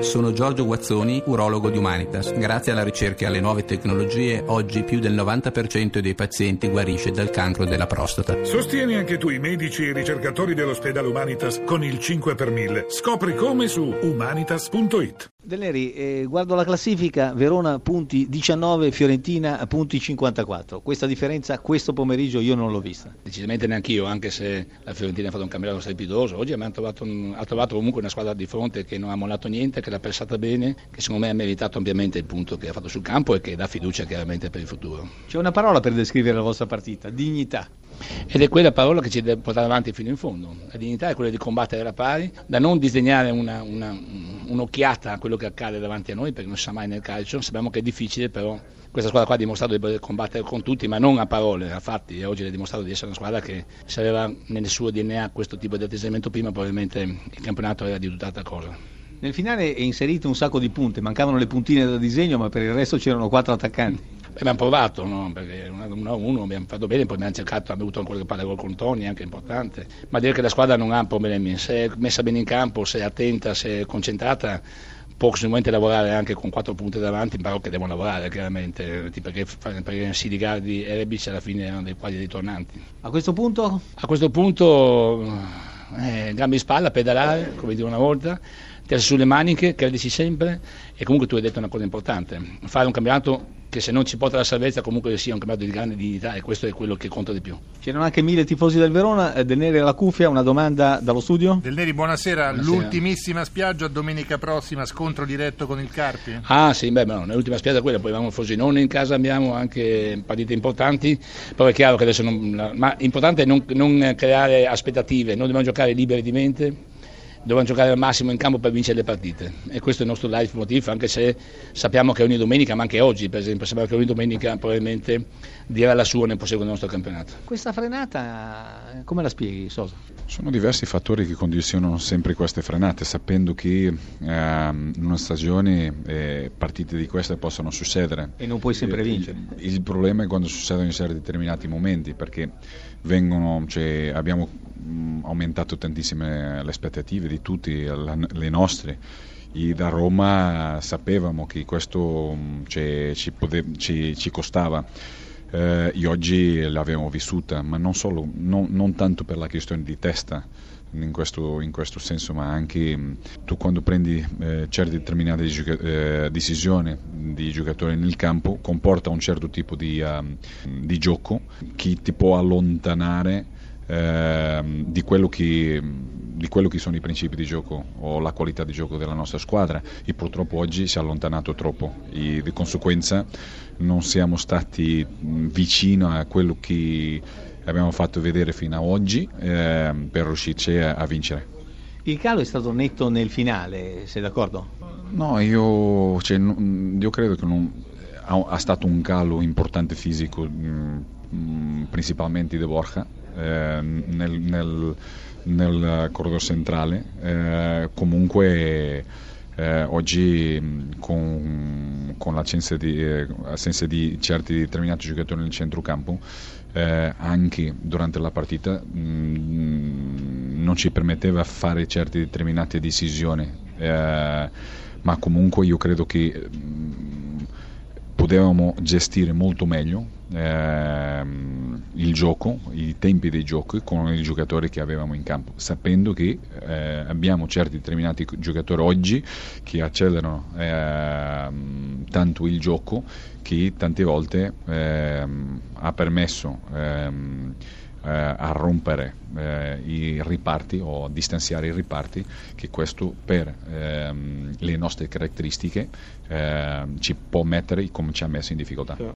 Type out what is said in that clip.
Sono Giorgio Guazzoni, urologo di Humanitas. Grazie alla ricerca e alle nuove tecnologie, oggi più del 90% dei pazienti guarisce dal cancro della prostata. Sostieni anche tu i medici e i ricercatori dell'ospedale Humanitas con il 5 per 1000. Scopri come su humanitas.it. Delleri, eh, guardo la classifica, Verona punti 19, Fiorentina punti 54. Questa differenza questo pomeriggio io non l'ho vista. Decisamente neanche io, anche se la Fiorentina ha fatto un campionato strepitoso. Oggi trovato ha trovato comunque una squadra di fronte che non ha mollato niente, che l'ha pensata bene, che secondo me ha meritato ampiamente il punto che ha fatto sul campo e che dà fiducia chiaramente per il futuro. C'è una parola per descrivere la vostra partita, dignità. Ed è quella parola che ci deve portare avanti fino in fondo. La dignità è quella di combattere la pari, da non disegnare una, una, un'occhiata a quello che accade davanti a noi, perché non si sa mai nel calcio. Sappiamo che è difficile, però questa squadra qua ha dimostrato di poter combattere con tutti, ma non a parole, a fatti. E oggi ha dimostrato di essere una squadra che se aveva nel suo DNA questo tipo di atteggiamento prima, probabilmente il campionato era di tutt'altra cosa. Nel finale è inserito un sacco di punte, mancavano le puntine da disegno, ma per il resto c'erano quattro attaccanti. Abbiamo provato, no? perché 1-1 abbiamo fatto bene, poi abbiamo cercato, abbiamo avuto qualche palla gol con Toni, anche importante, ma dire che la squadra non ha problemi, se è messa bene in campo, se è attenta, se è concentrata, può sicuramente lavorare anche con quattro punti davanti, però che devono lavorare chiaramente, perché, perché Siligardi e Rebic alla fine erano dei quali ritornanti. A questo punto? A questo punto eh, gambe in spalla, pedalare, come dire una volta, tirarsi sulle maniche, credersi sempre e comunque tu hai detto una cosa importante, fare un campionato che se non ci porta la salvezza comunque sia un campionato di grande dignità e questo è quello che conta di più. C'erano anche mille tifosi del Verona, eh, Del Neri alla cuffia, una domanda dallo studio? Del Neri, buonasera. buonasera. l'ultimissima spiaggia domenica prossima, scontro diretto con il Carpi? Ah sì, beh, no, l'ultima spiaggia è quella, poi avevamo Frosinone in casa, abbiamo anche partite importanti, però è chiaro che adesso non, ma l'importante è non, non creare aspettative, noi dobbiamo giocare liberi di mente dovevano giocare al massimo in campo per vincere le partite. E questo è il nostro life motif anche se sappiamo che ogni domenica ma anche oggi per esempio sappiamo che ogni domenica probabilmente dirà la sua nel proseguo del nostro campionato. Questa frenata come la spieghi Sosa? Sono diversi fattori che condizionano sempre queste frenate sapendo che eh, in una stagione eh, partite di queste possono succedere. E non puoi sempre vincere. il, il problema è quando succedono in certi determinati momenti perché vengono, cioè, abbiamo aumentato tantissime le aspettative di tutti, le nostre. E da Roma sapevamo che questo cioè, ci, potev- ci, ci, costava. Eh, e oggi l'abbiamo vissuta, ma non, solo, non, non tanto per la questione di testa, in questo, in questo, senso, ma anche tu quando prendi eh, certe determinate gioca- eh, decisioni di giocatori nel campo comporta un certo tipo di, uh, di gioco che ti può allontanare di, quello che, di, quello che, sono i principi di gioco o la qualità di gioco della nostra squadra e purtroppo oggi si è allontanato troppo e di conseguenza non siamo stati vicino a quello che abbiamo fatto vedere fino ad oggi eh, per riuscirci a, a vincere. Il calo è stato netto nel finale, sei d'accordo? No, io, cioè, io credo che non, ha, ha, stato un calo importante fisico, mh, mh, principalmente di Borja, eh, nel, nel, nel, corridore centrale. Eh, comunque eh, oggi con, con l'assenza di, eh, di, certi determinati giocatori nel centrocampo, eh, anche durante la partita mh, non ci permetteva fare certe determinate decisioni, eh, ma comunque io credo che mh, potevamo gestire molto meglio ehm, il gioco, i tempi dei giochi con i giocatori che avevamo in campo, sapendo che eh, abbiamo certi determinati giocatori oggi che accelerano eh, tanto il gioco che tante volte eh, ha permesso ehm, eh, a rompere eh, i riparti o a distanziare i riparti che questo per ehm, le nostre caratteristiche ehm, ci può mettere come ci ha messo in difficoltà.